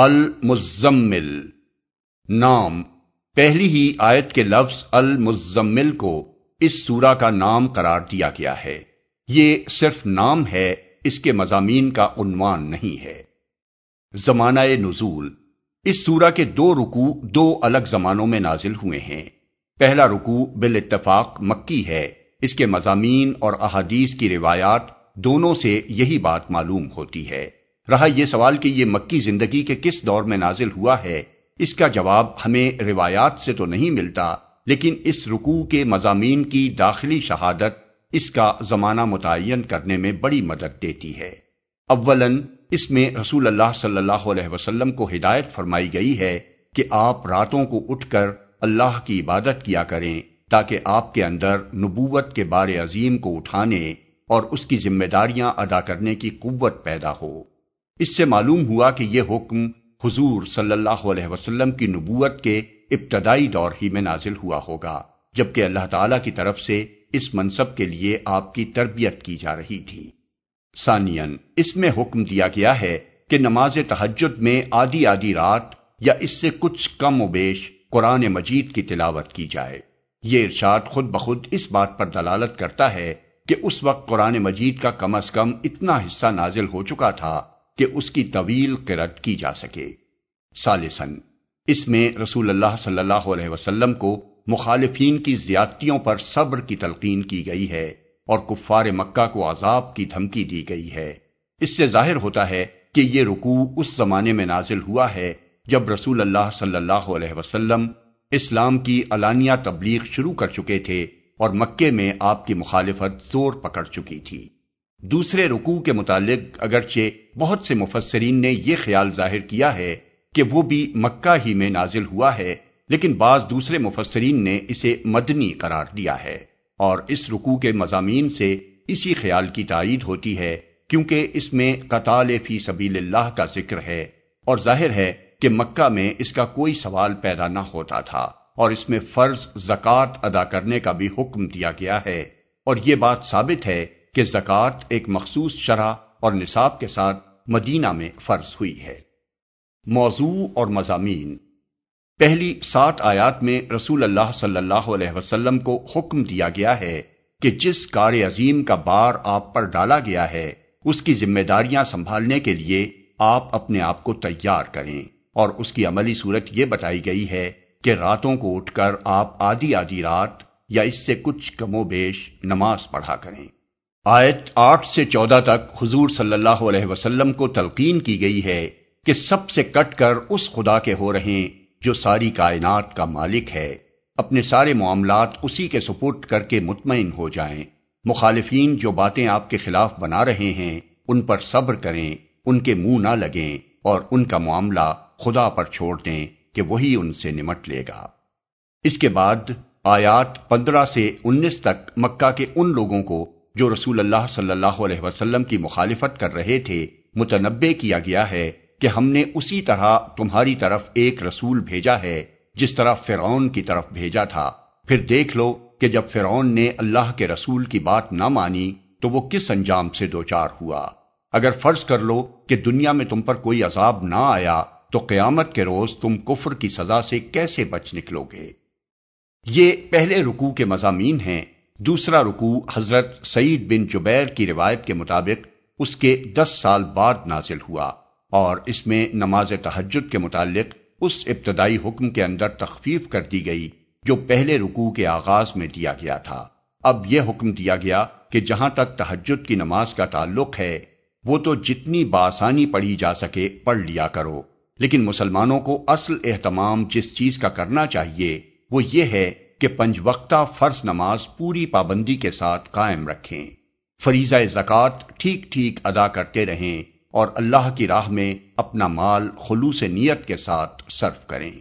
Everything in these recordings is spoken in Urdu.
المزمل۔ نام، پہلی ہی آیت کے لفظ المزمل کو اس سورہ کا نام قرار دیا گیا ہے۔ یہ صرف نام ہے، اس کے مضامین کا عنوان نہیں ہے۔ زمانہ نزول۔ اس سورہ کے دو رکو دو الگ زمانوں میں نازل ہوئے ہیں۔ پہلا رکو بال اتفاق مکی ہے۔ اس کے مضامین اور احادیث کی روایات دونوں سے یہی بات معلوم ہوتی ہے۔ رہا یہ سوال کہ یہ مکی زندگی کے کس دور میں نازل ہوا ہے؟ اس کا جواب ہمیں روایات سے تو نہیں ملتا، لیکن اس رکوع کے مضامین کی داخلی شہادت اس کا زمانہ متعین کرنے میں بڑی مدد دیتی ہے۔ اولن اس میں رسول اللہ صلی اللہ علیہ وسلم کو ہدایت فرمائی گئی ہے کہ آپ راتوں کو اٹھ کر اللہ کی عبادت کیا کریں تاکہ آپ کے اندر نبوت کے بار عظیم کو اٹھانے اور اس کی ذمہ داریاں ادا کرنے کی قوت پیدا ہو۔ اس سے معلوم ہوا کہ یہ حکم حضور صلی اللہ علیہ وسلم کی نبوت کے ابتدائی دور ہی میں نازل ہوا ہوگا، جبکہ اللہ تعالی کی طرف سے اس منصب کے لیے آپ کی تربیت کی جا رہی تھی۔ ثانین اس میں حکم دیا گیا ہے کہ نماز تحجد میں آدھی آدھی رات یا اس سے کچھ کم و بیش قرآن مجید کی تلاوت کی جائے۔ یہ ارشاد خود بخود اس بات پر دلالت کرتا ہے کہ اس وقت قرآن مجید کا کم از کم اتنا حصہ نازل ہو چکا تھا۔ کہ اس کی طویل قرت کی جا سکے۔ سالسن اس میں رسول اللہ صلی اللہ علیہ وسلم کو مخالفین کی زیادتیوں پر صبر کی تلقین کی گئی ہے اور کفار مکہ کو عذاب کی دھمکی دی گئی ہے۔ اس سے ظاہر ہوتا ہے کہ یہ رکوع اس زمانے میں نازل ہوا ہے جب رسول اللہ صلی اللہ علیہ وسلم اسلام کی علانیہ تبلیغ شروع کر چکے تھے اور مکے میں آپ کی مخالفت زور پکڑ چکی تھی۔ دوسرے رکوع کے متعلق اگرچہ بہت سے مفسرین نے یہ خیال ظاہر کیا ہے کہ وہ بھی مکہ ہی میں نازل ہوا ہے، لیکن بعض دوسرے مفسرین نے اسے مدنی قرار دیا ہے۔ اور اس رکوع کے مضامین سے اسی خیال کی تائید ہوتی ہے، کیونکہ اس میں قتال فی سبیل اللہ کا ذکر ہے۔ اور ظاہر ہے کہ مکہ میں اس کا کوئی سوال پیدا نہ ہوتا تھا، اور اس میں فرض زکوٰۃ ادا کرنے کا بھی حکم دیا گیا ہے۔ اور یہ بات ثابت ہے کہ زکوٰۃ ایک مخصوص شرح اور نصاب کے ساتھ مدینہ میں فرض ہوئی ہے۔ موضوع اور مضامین۔ پہلی سات آیات میں رسول اللہ صلی اللہ علیہ وسلم کو حکم دیا گیا ہے کہ جس کار عظیم کا بار آپ پر ڈالا گیا ہے، اس کی ذمہ داریاں سنبھالنے کے لیے آپ اپنے آپ کو تیار کریں۔ اور اس کی عملی صورت یہ بتائی گئی ہے کہ راتوں کو اٹھ کر آپ آدھی آدھی رات یا اس سے کچھ کم و بیش نماز پڑھا کریں۔ آیت آٹھ سے چودہ تک حضور صلی اللہ علیہ وسلم کو تلقین کی گئی ہے کہ سب سے کٹ کر اس خدا کے ہو رہے جو ساری کائنات کا مالک ہے۔ اپنے سارے معاملات اسی کے سپورٹ کر کے مطمئن ہو جائیں۔ مخالفین جو باتیں آپ کے خلاف بنا رہے ہیں، ان پر صبر کریں، ان کے منہ نہ لگیں اور ان کا معاملہ خدا پر چھوڑ دیں کہ وہی ان سے نمٹ لے گا۔ اس کے بعد آیات پندرہ سے انیس تک مکہ کے ان لوگوں کو جو رسول اللہ صلی اللہ علیہ وسلم کی مخالفت کر رہے تھے، متنبع کیا گیا ہے کہ ہم نے اسی طرح تمہاری طرف ایک رسول بھیجا ہے، جس طرح فرعون کی طرف بھیجا تھا۔ پھر دیکھ لو کہ جب فرعون نے اللہ کے رسول کی بات نہ مانی، تو وہ کس انجام سے دوچار ہوا۔ اگر فرض کر لو کہ دنیا میں تم پر کوئی عذاب نہ آیا، تو قیامت کے روز تم کفر کی سزا سے کیسے بچ نکلو گے؟ یہ پہلے رکوع کے مضامین ہیں۔ دوسرا رکوع حضرت سعید بن جبیر کی روایت کے مطابق اس کے دس سال بعد نازل ہوا اور اس میں نماز تحجد کے متعلق اس ابتدائی حکم کے اندر تخفیف کر دی گئی جو پہلے رکوع کے آغاز میں دیا گیا تھا۔ اب یہ حکم دیا گیا کہ جہاں تک تحجد کی نماز کا تعلق ہے، وہ تو جتنی بآسانی پڑھی جا سکے پڑھ لیا کرو۔ لیکن مسلمانوں کو اصل اہتمام جس چیز کا کرنا چاہیے وہ یہ ہے کہ پنج وقتہ فرض نماز پوری پابندی کے ساتھ قائم رکھیں۔ فریضہ زکوٰۃ ٹھیک ٹھیک ادا کرتے رہیں اور اللہ کی راہ میں اپنا مال خلوص نیت کے ساتھ صرف کریں۔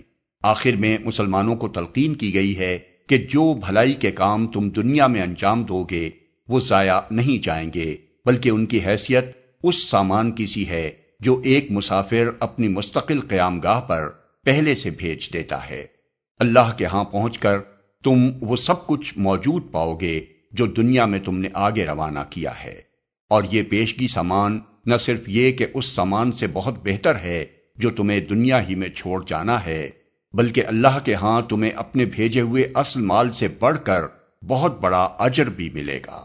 آخر میں مسلمانوں کو تلقین کی گئی ہے کہ جو بھلائی کے کام تم دنیا میں انجام دو گے، وہ ضائع نہیں جائیں گے، بلکہ ان کی حیثیت اس سامان کی سی ہے جو ایک مسافر اپنی مستقل قیام گاہ پر پہلے سے بھیج دیتا ہے۔ اللہ کے ہاں پہنچ کر تم وہ سب کچھ موجود پاؤ گے جو دنیا میں تم نے آگے روانہ کیا ہے۔ اور یہ پیشگی سامان نہ صرف یہ کہ اس سامان سے بہت بہتر ہے جو تمہیں دنیا ہی میں چھوڑ جانا ہے، بلکہ اللہ کے ہاں تمہیں اپنے بھیجے ہوئے اصل مال سے بڑھ کر بہت بڑا اجر بھی ملے گا۔